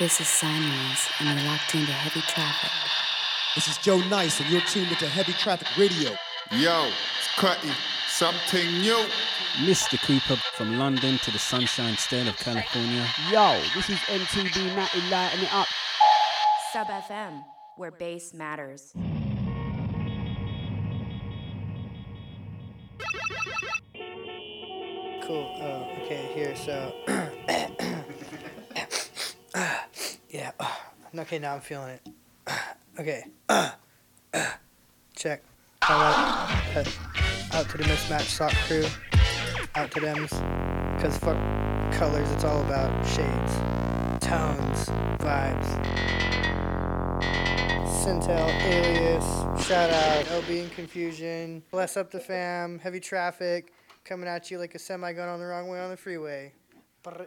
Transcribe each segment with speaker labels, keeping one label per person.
Speaker 1: This is Signals, and you're locked into heavy traffic.
Speaker 2: This is Joe Nice, and you're tuned into Heavy Traffic Radio.
Speaker 3: Yo, it's Cutty. Something new.
Speaker 4: Mr. Cooper from London to the Sunshine State of California.
Speaker 5: Yo, this is MTV Natty lighting it up.
Speaker 6: Sub FM, where bass matters.
Speaker 7: Cool. Uh, okay, here, so. Okay, now I'm feeling it. Okay. Check. Uh, out to the mismatched sock crew. Out to them. Because fuck colors, it's all about shades, tones, vibes. Sintel, Alias, shout out, LB in Konfusion, Bless Up the Fam, Heavy Traffic, coming at you like a semi gun on the wrong way on the freeway. Brr.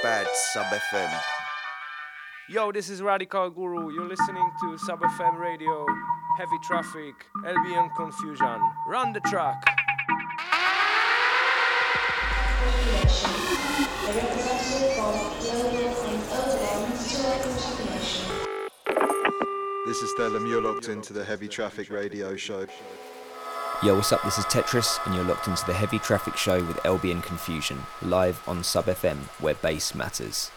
Speaker 8: Bad Sub FM.
Speaker 9: Yo, this is Radical Guru. You're listening to Sub FM Radio, Heavy Traffic, LB Konfusion. Run the track.
Speaker 10: This is Stellum, you're locked into the Heavy Traffic Radio Show.
Speaker 11: Yo, what's up? This is Tetris, and you're locked into the Heavy Traffic Show with LB and Konfusion, live on Sub FM, where bass matters.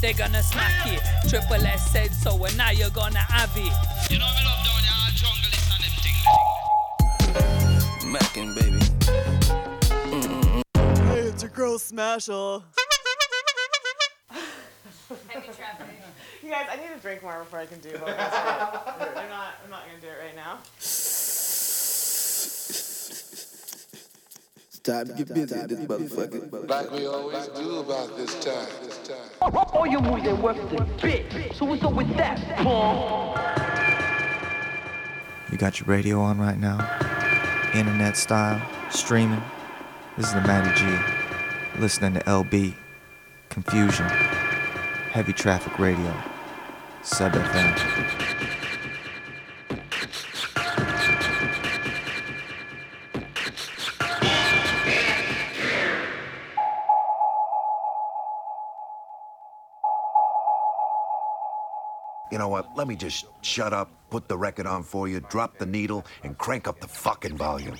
Speaker 12: They're gonna smack it. Triple S said so, and now you're gonna have it. You know me love down your jungle, it's and
Speaker 13: Mackin' baby.
Speaker 14: Hey, it's your girl Smasher.
Speaker 15: You guys, I need to drink more before I can do vocals. I'm not. I'm not gonna do it right now.
Speaker 13: Time to get busy this motherfucker.
Speaker 16: Like we always do about this time. This time.
Speaker 5: All your moves ain't worth the bit. So what's up with that, Paul?
Speaker 17: You got your radio on right now? Internet style, streaming? This is the Matty G. Listening to LB, Konfusion, Heavy Traffic Radio, Sub FM.
Speaker 18: You know what? Let me just shut up, put the record on for you, drop the needle, and crank up the fucking volume.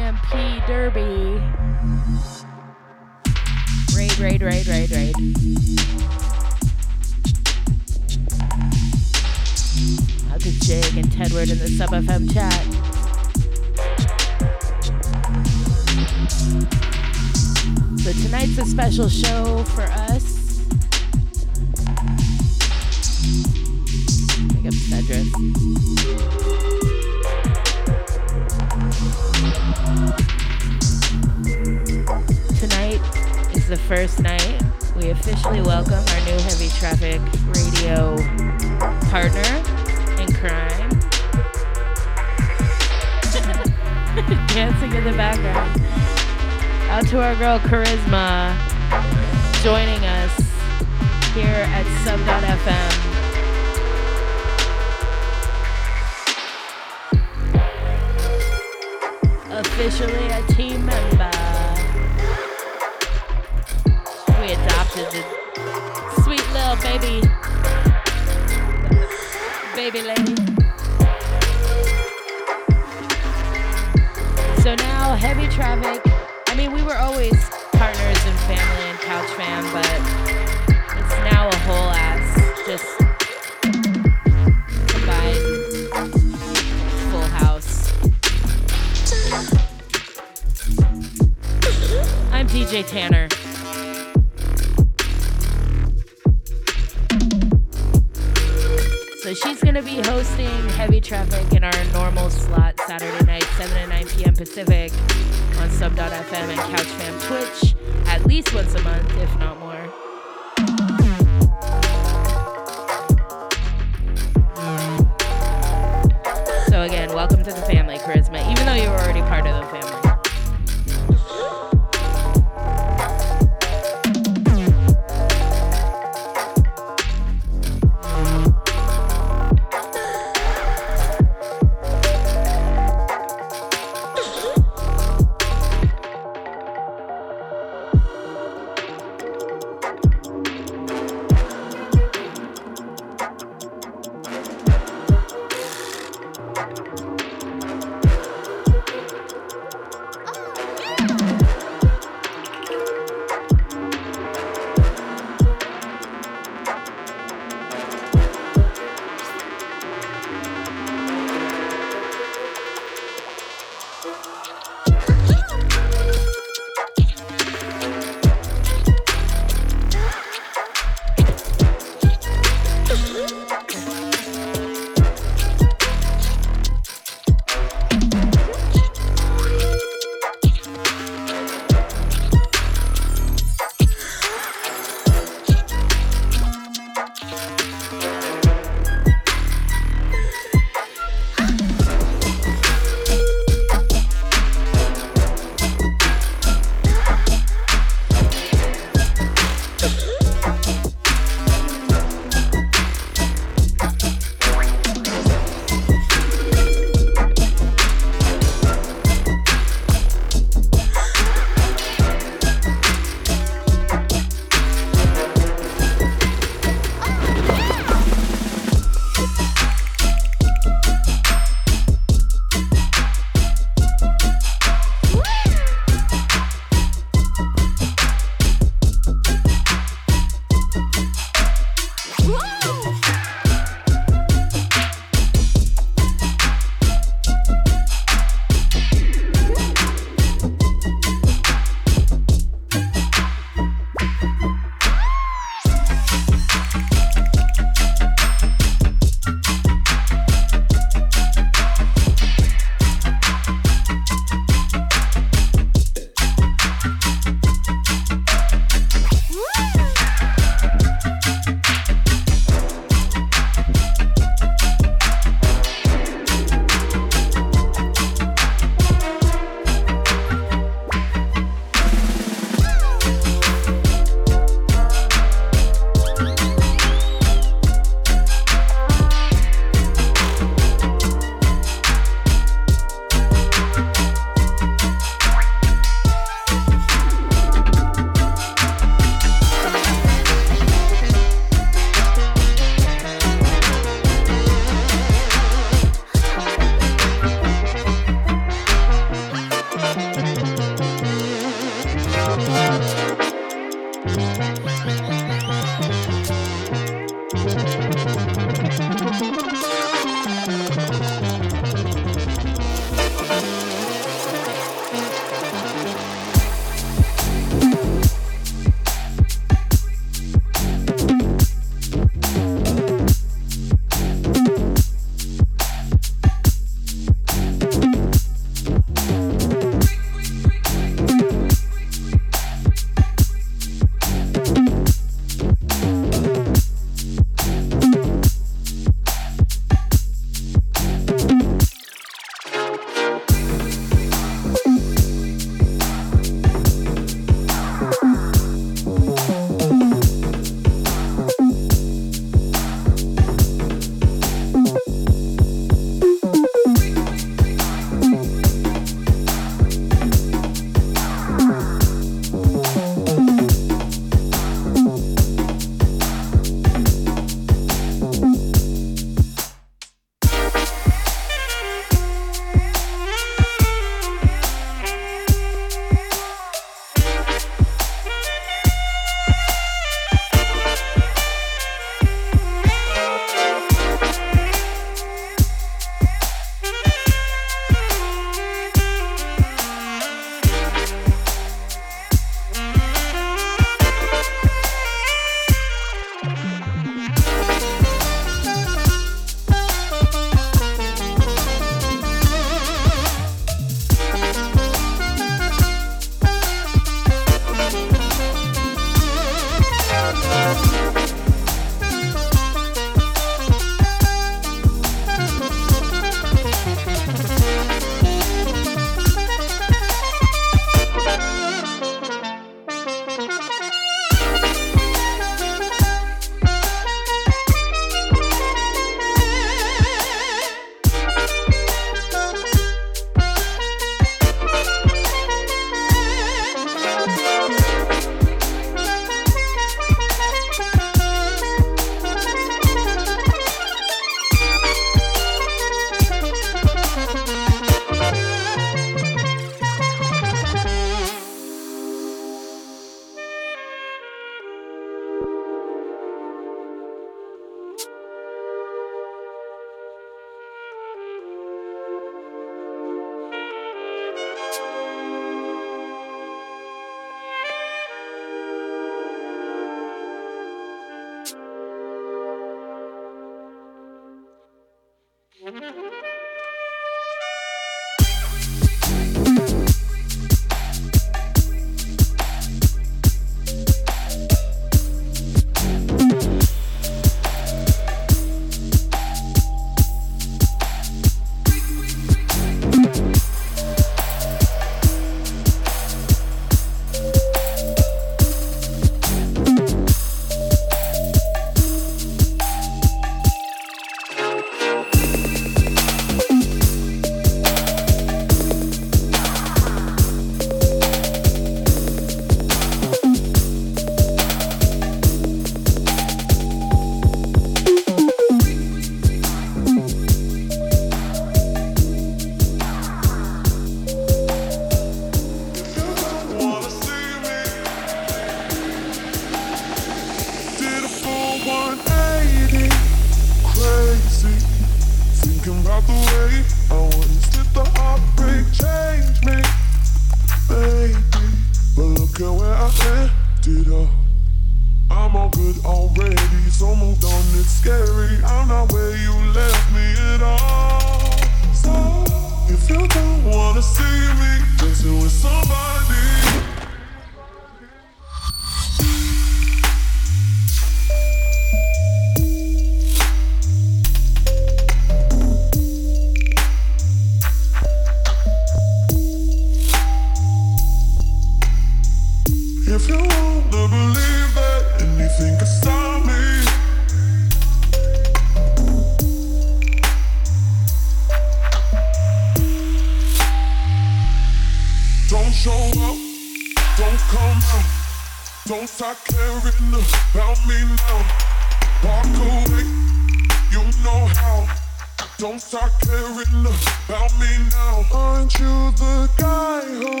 Speaker 19: Don't start caring about me now. Aren't you the guy who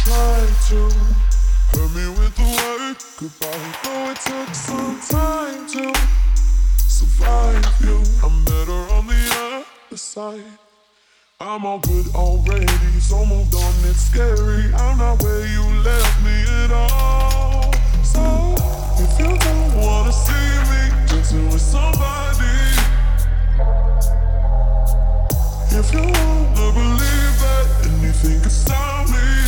Speaker 19: tried to? Hurt me with the word goodbye. Though it took some time to survive you. I'm better on the other side. I'm all good already, so moved on. It's scary. I'm not where you left me at all. So if you don't wanna see me dancing with somebody, if you wanna believe that anything can stop me.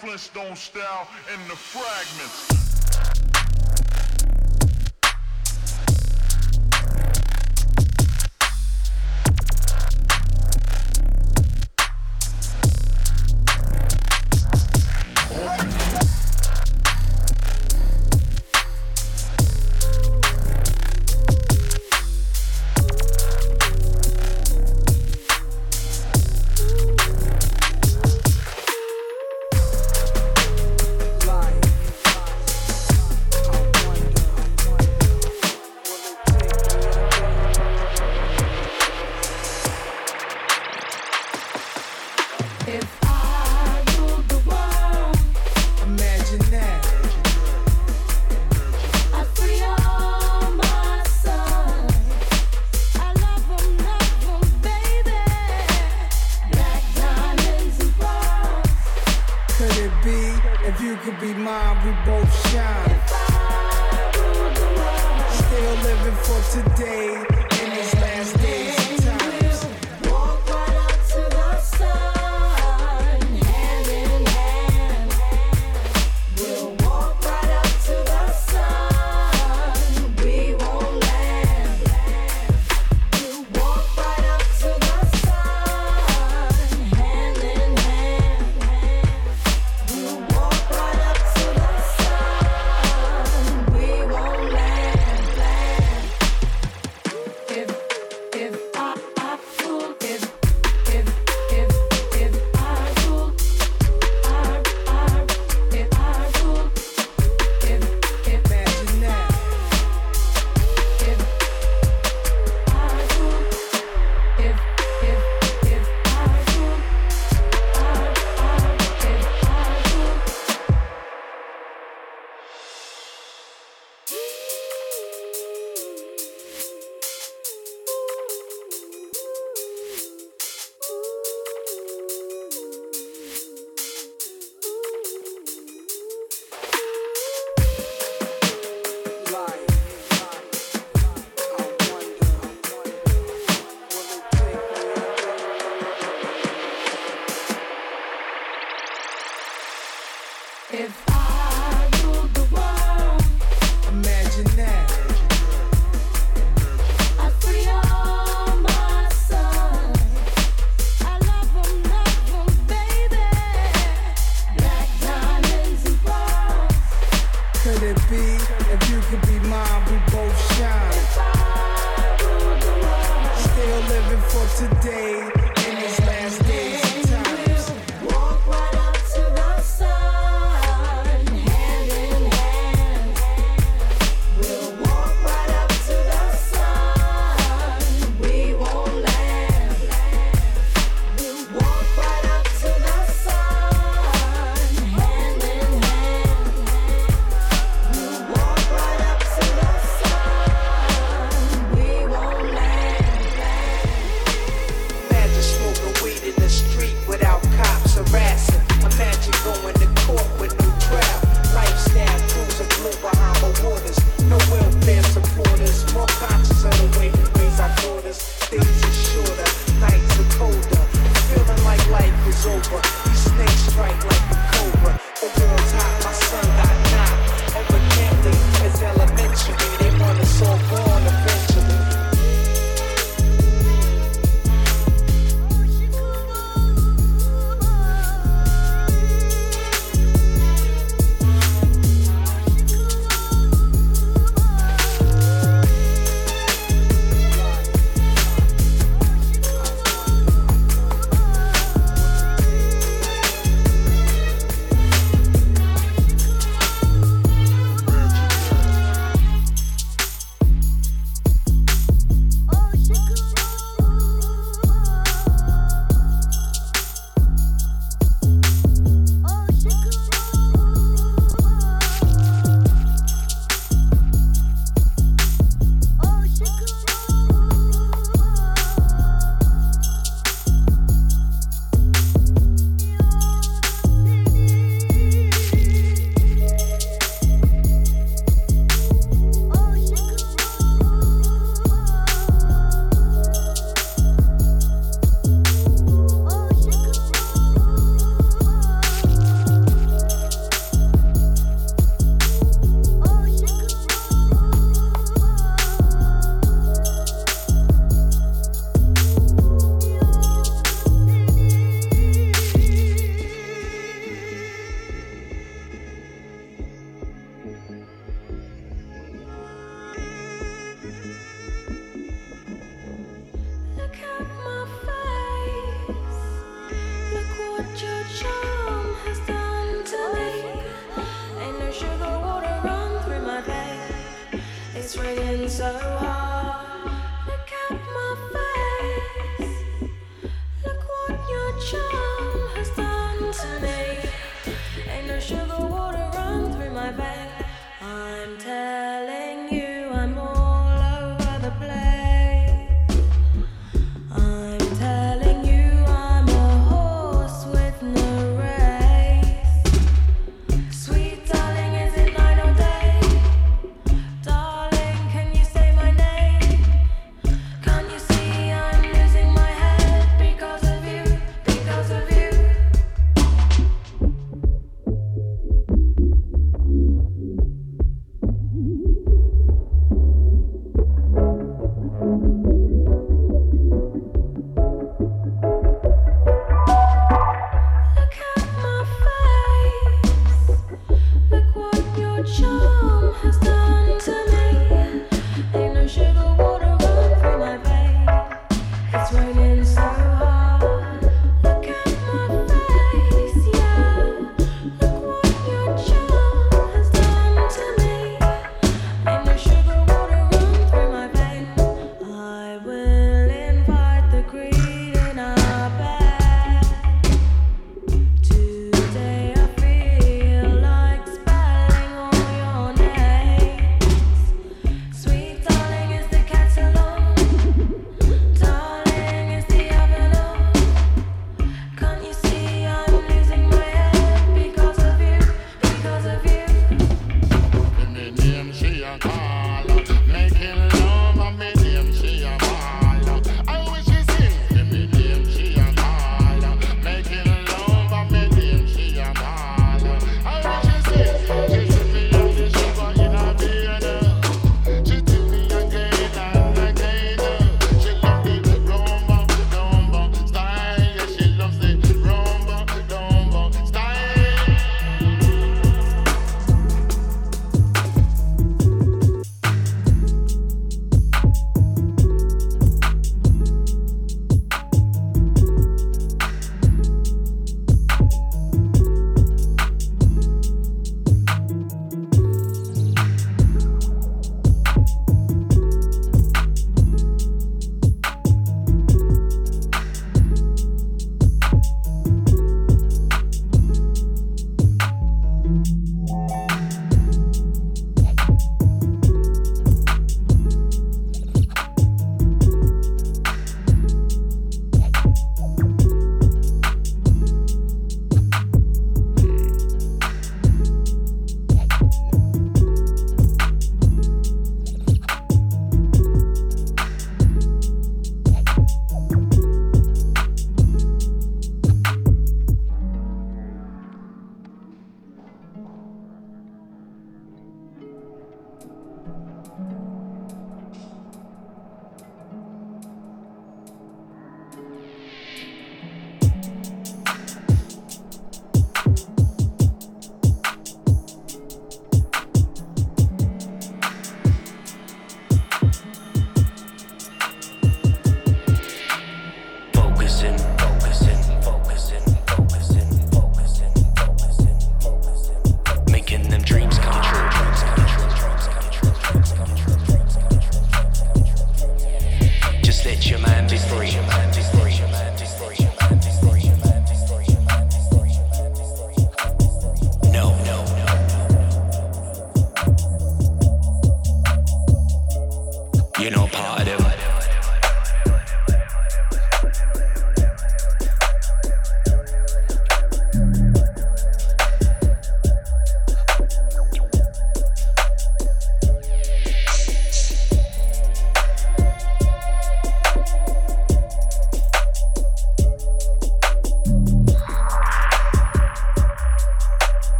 Speaker 20: Flintstone style in the fragments.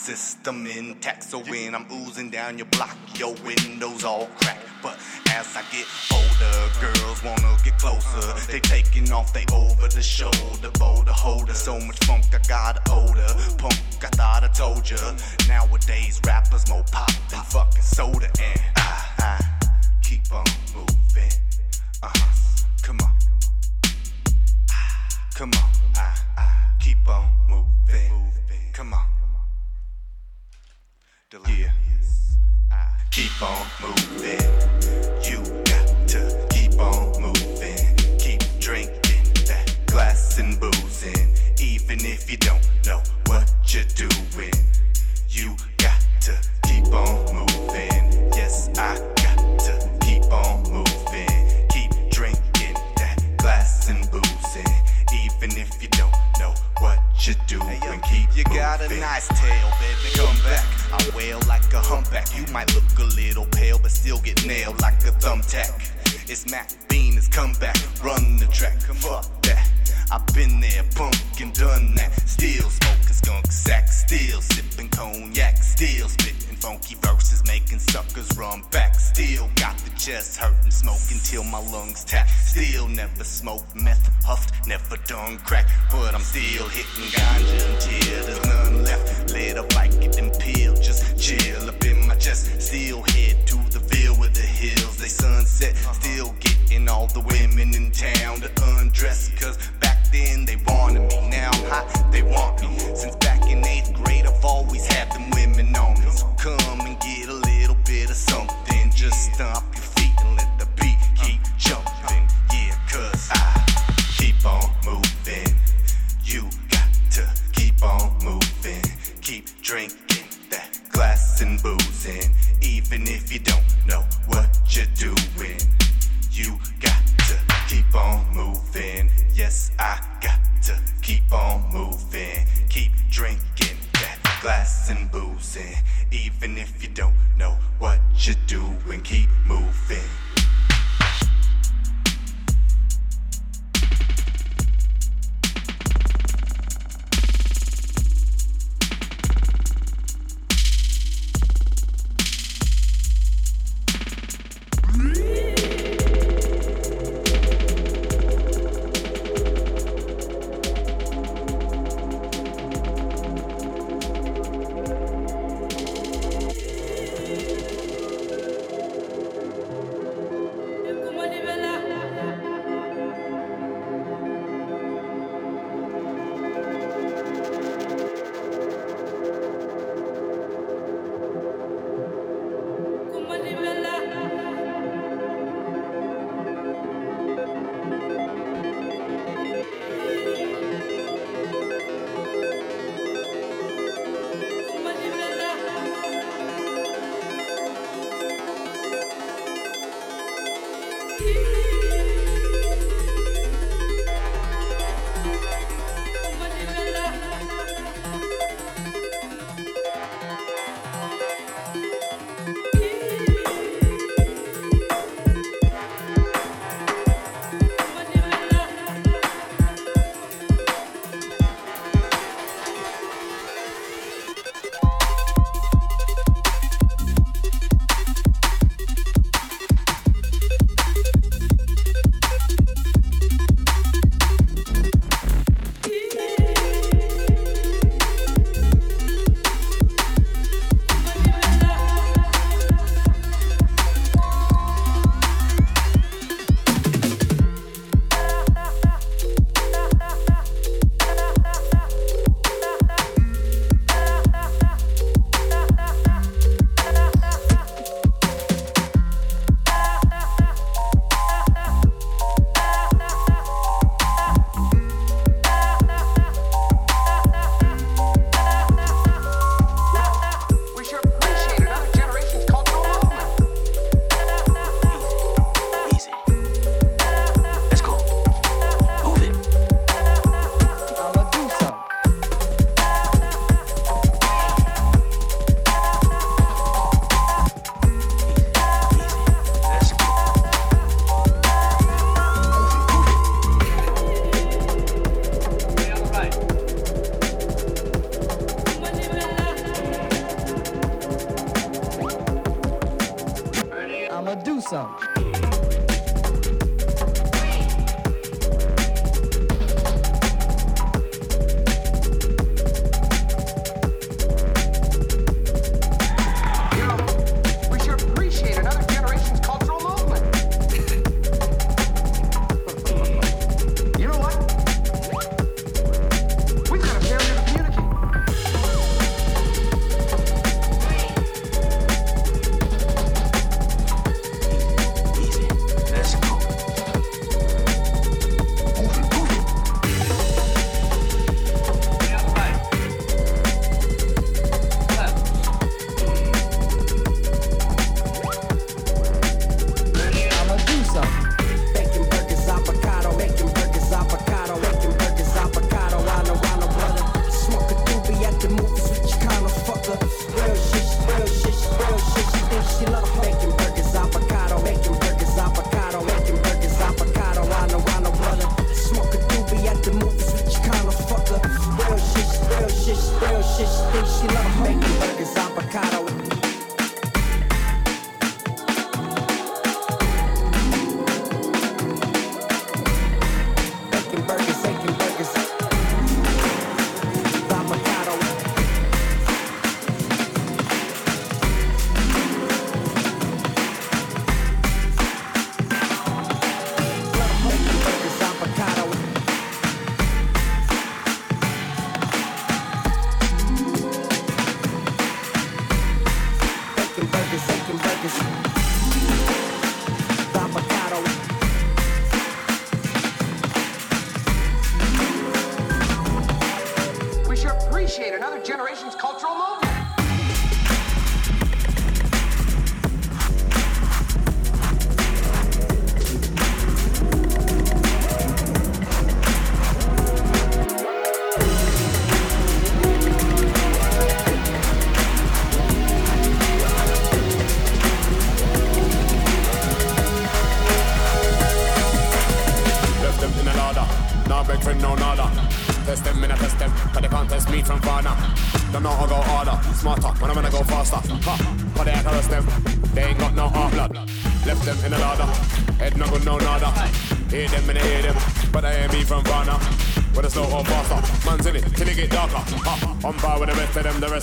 Speaker 21: System intact, so when I'm oozing down your block, your windows all crack. But as I get older, girls wanna get closer. They taking off they over the shoulder, boulder holder. So much funk, I got older. Punk, I thought I told ya. Nowadays, rappers more pop than fucking soda. And I, I keep on moving. Uh huh. Come on. Come on. I, I keep on moving. Come on. Yeah. Keep on moving. You got to keep on moving. Keep drinking that glass and boozing. Even if you don't know what you're doing. You got to keep on moving. Yes, I got to keep on moving. Keep drinking that glass and boozing. Even if you don't know what you're doing. Keep you got a nice tail, baby. Come back. I wail like a humpback. You might look a little pale, but still get nailed like a thumbtack. It's Matt Bean, it's come back, run the track. Fuck that. I've been there, pumpkin done that. Still smoking skunk sack, still sipping cognac, still spitting funky verses, making suckers run back. Still got the chest hurting, smoking till my lungs tap. Still never smoked meth, huffed, never done crack. But I'm still hitting ganja until there's none left. Lit up like it and peel, just chill up in my chest. Still head to the field over the hills, they sunset. Still getting all the women in town to undress. Cause back then they wanted me, now I'm hot, they want me. Since back in eighth grade, I've always had them women on me. So come and get a little bit of something. Just stomp your feet and let the beat keep jumping. Yeah, cause I keep on moving. You got to keep on moving. Keep drinking that glass and boozing. Even if you don't know what you're doing. You got to keep on moving. Yes, I got to keep on moving. Keep drinking that glass and boozing. Even if you don't know what you're doing, keep moving.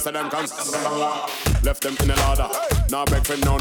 Speaker 16: so them can Left them in the ladder. Now beg for no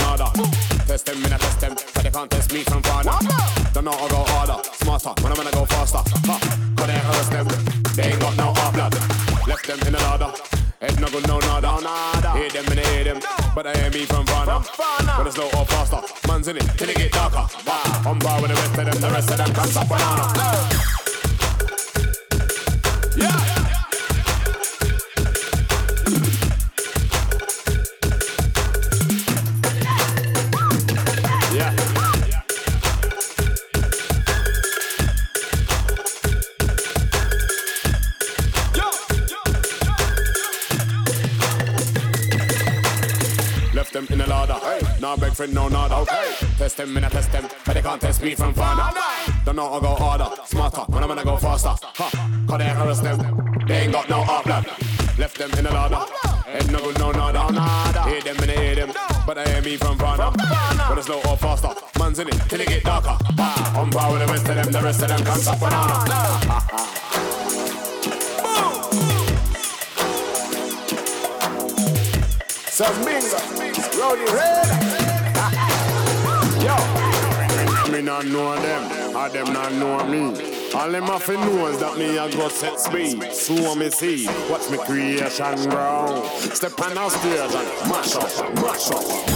Speaker 16: them off in knows that me a go set speed. So me see, watch me creation grow. Step on the stairs and mash up, mash up.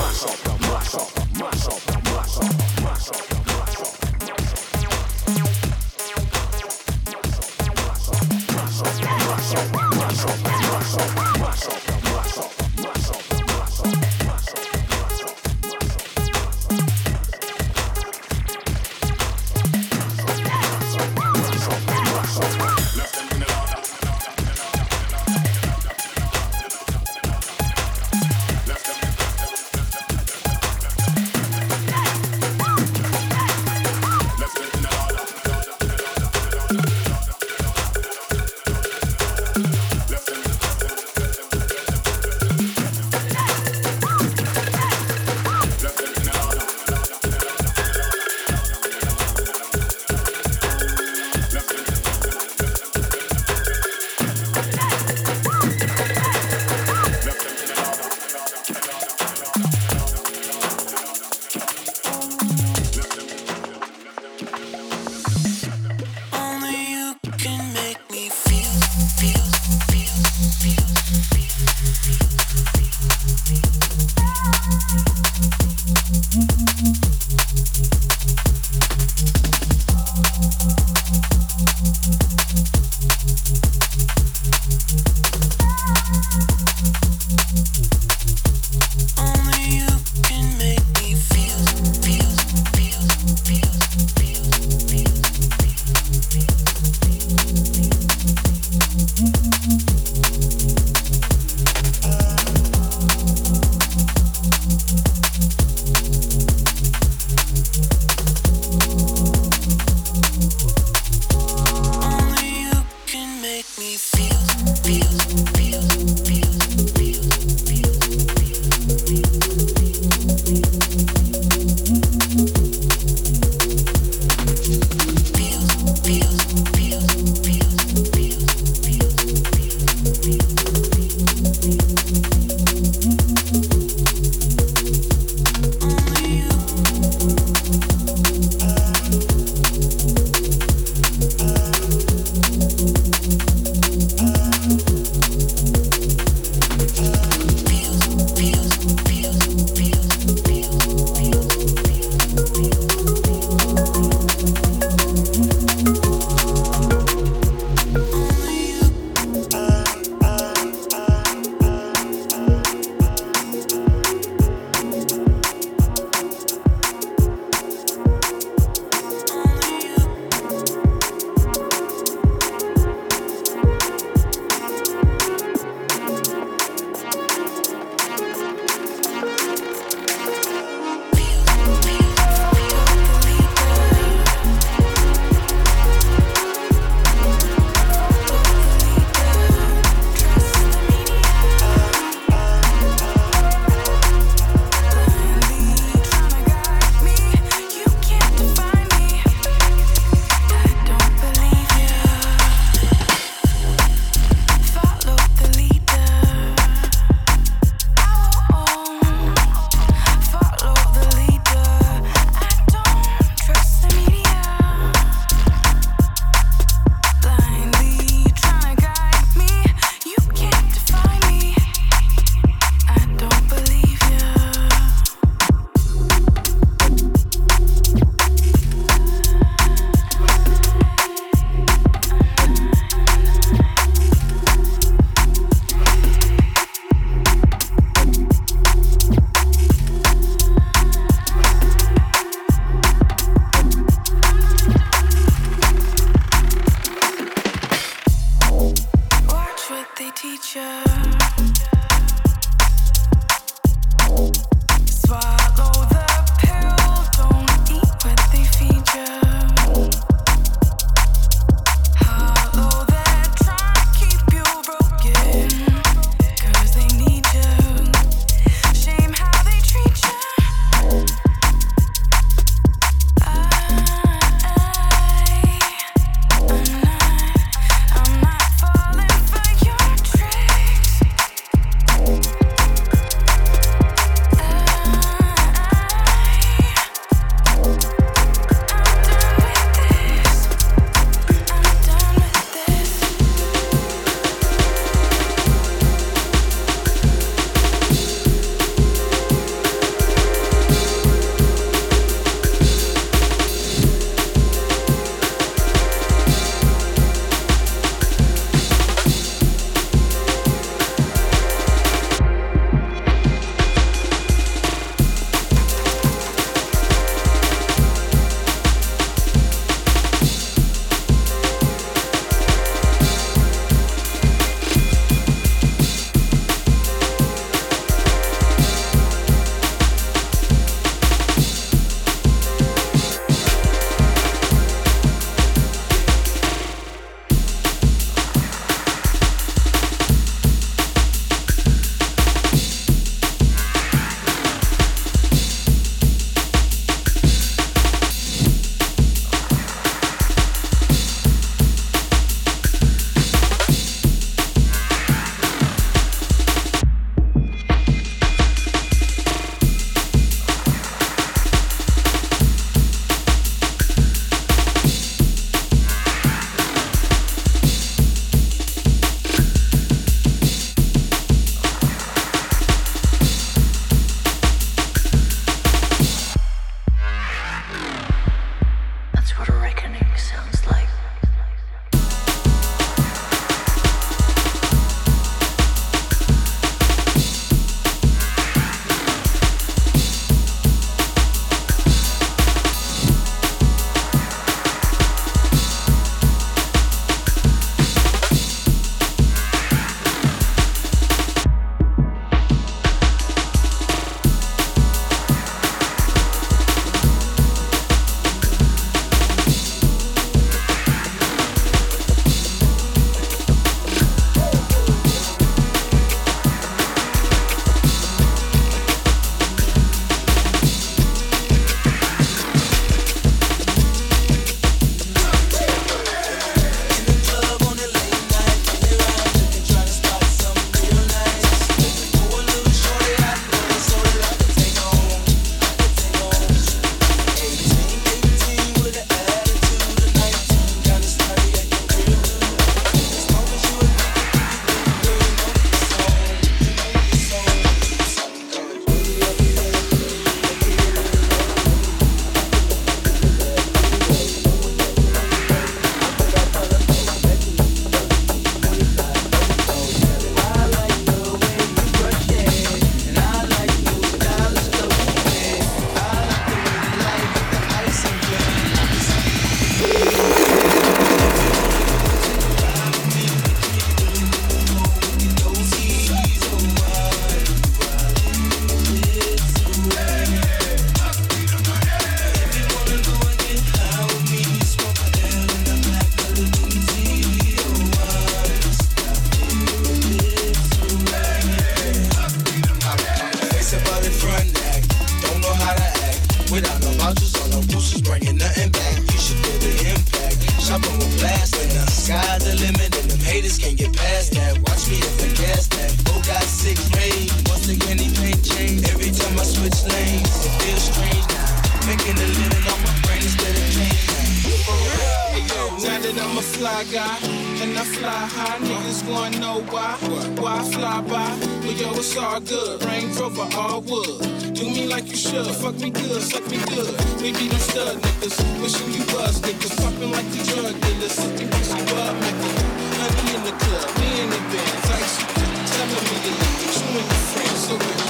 Speaker 22: and I fly high. Niggas wanna know why, why I fly by. But yo, it's all good. Range Rover, all wood. Do me like you should. Fuck me good, suck me good. We be them stud niggas. Wishing you was niggas. Popping like the drug dealers. Sipping like you bub niggas. Honey in the club, me in the bands. Like she telling me to leave. You and your friends, so
Speaker 21: we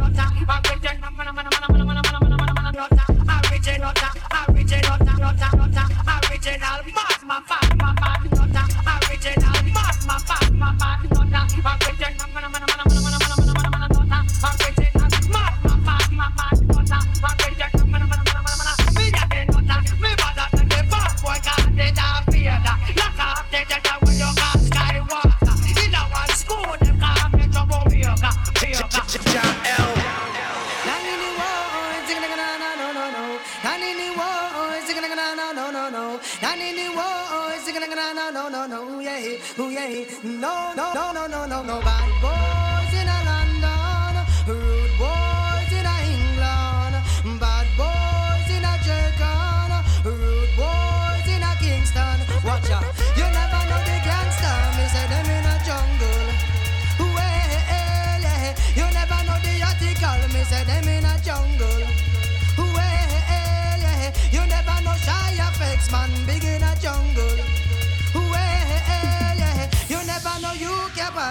Speaker 21: Yeah.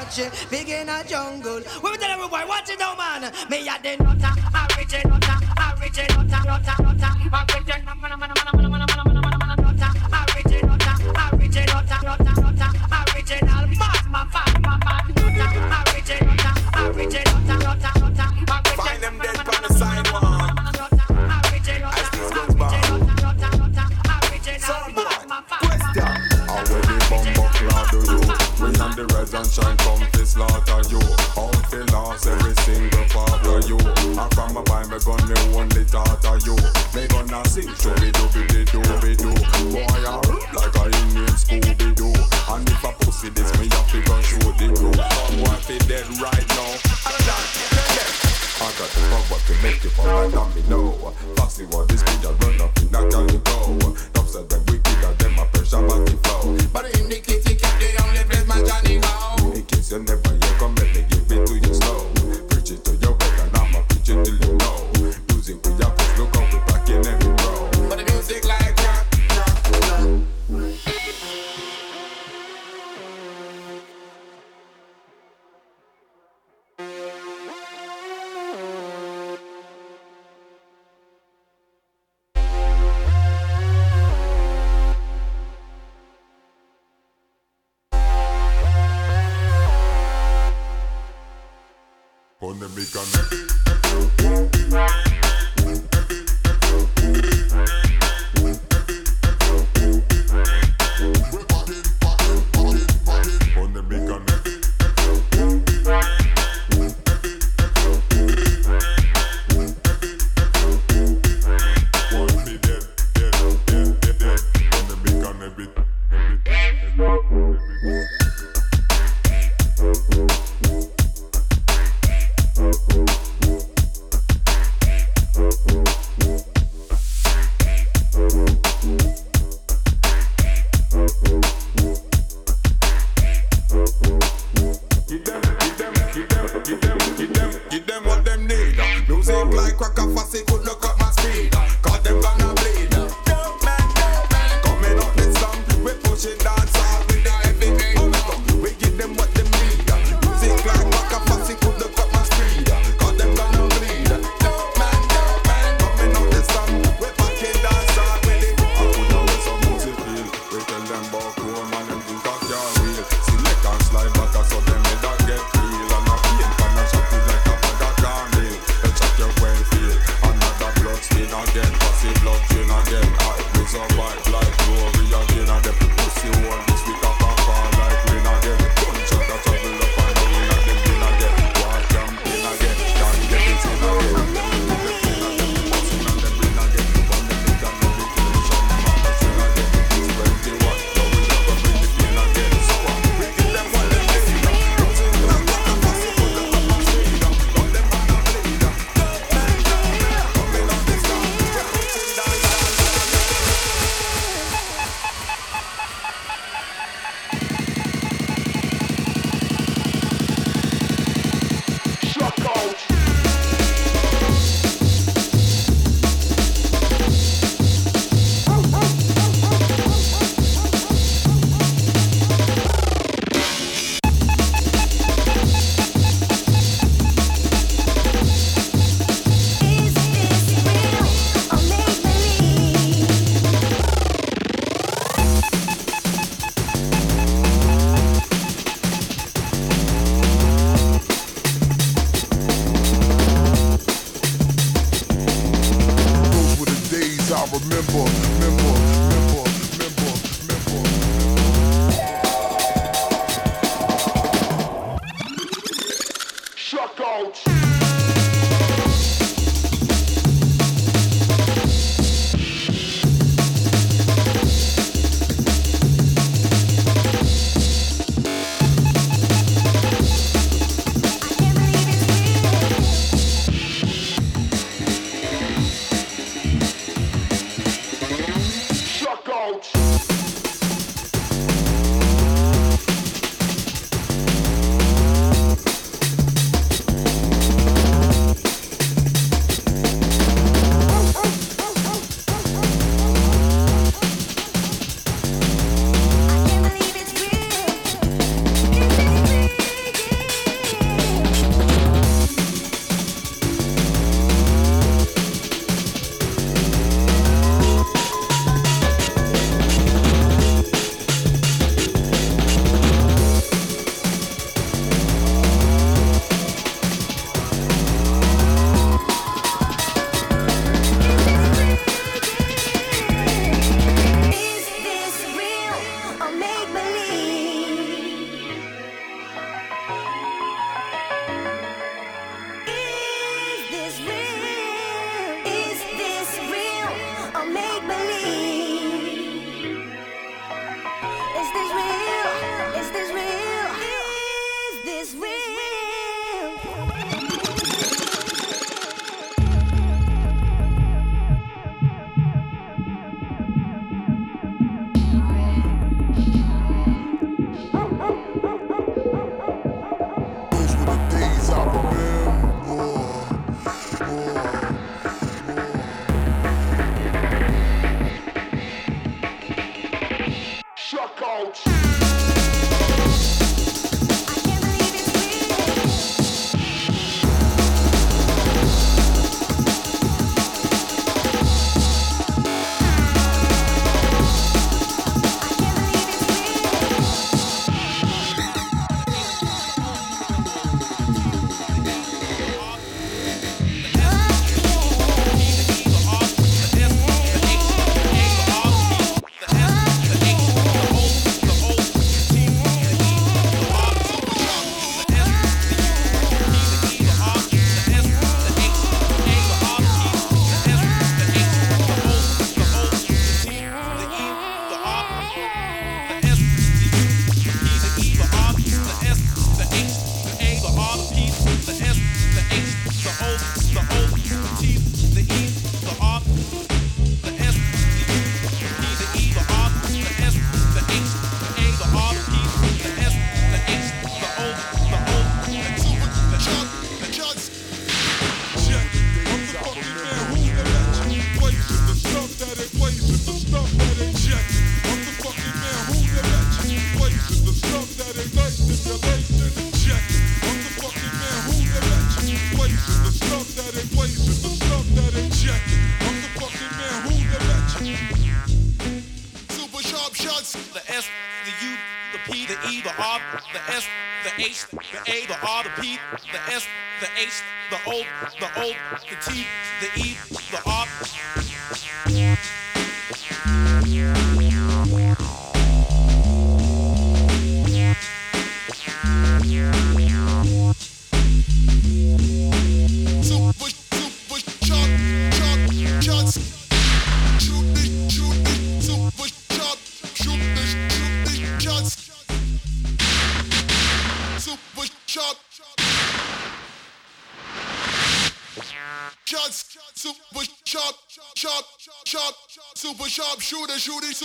Speaker 21: touching, big in a jungle. We tell everybody, watch it now, man. Me a the nutter, original, original, nutter, nutter, nutter, original.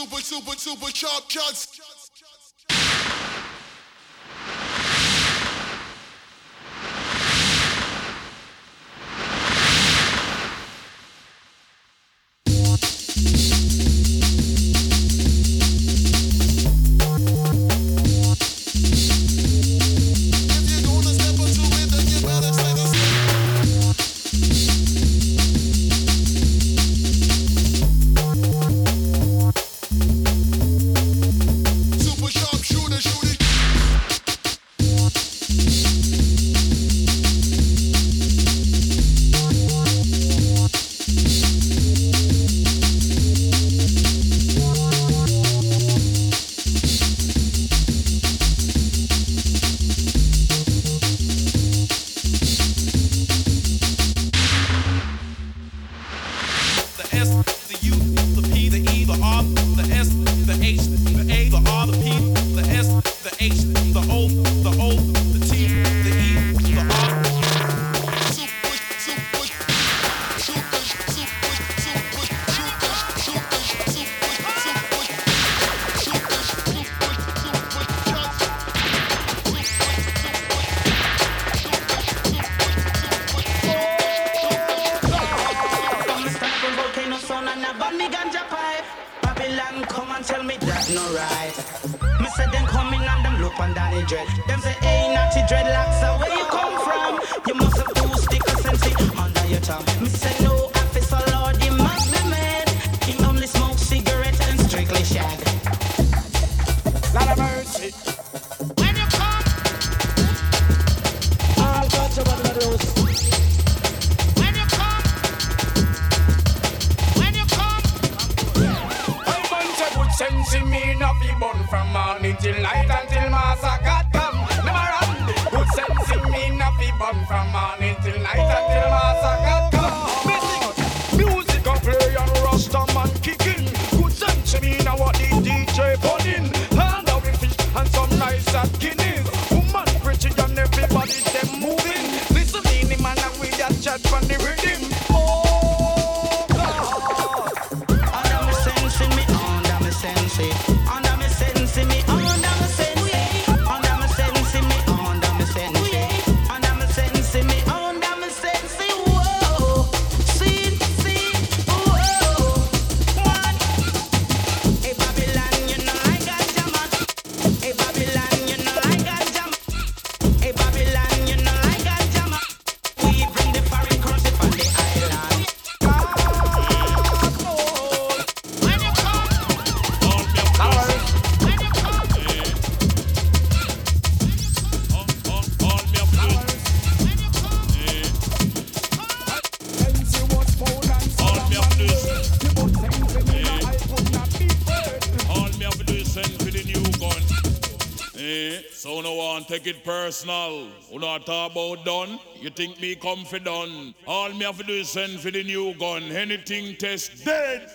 Speaker 23: super, super, super sharp shots.
Speaker 24: When you come,
Speaker 25: I'll
Speaker 24: catch you
Speaker 26: by the rose. Sense me not be born from morning till night.
Speaker 27: take it personal. You not talk about done. You think me come done. All me have to do is send for the new gun. Anything test dead.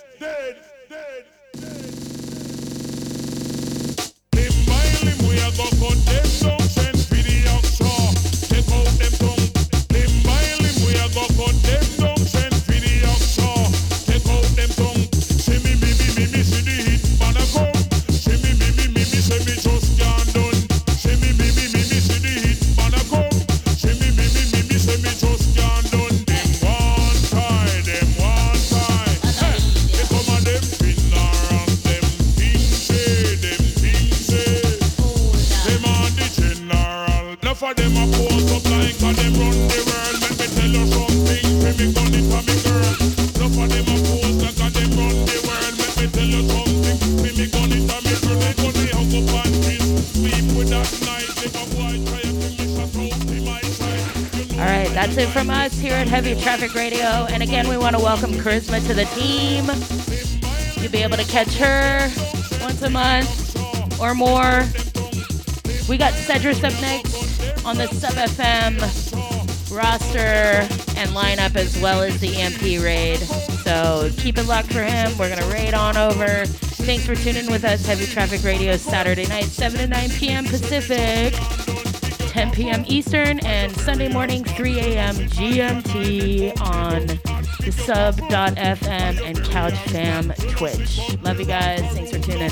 Speaker 27: Welcome Khariszma to the team. You'll be able to catch her once a month or more. We got Cedrus up next on the Sub FM roster and lineup as well as the EMP raid. So keep it locked for him. We're going to raid on over. Thanks for tuning with us. Heavy Traffic Radio Saturday night, 7 to 9 p.m. Pacific, 10 p.m. Eastern, and Sunday morning, 3 a.m. GMT on sub.fm and Couch Fam Twitch. Love you guys. Thanks for tuning.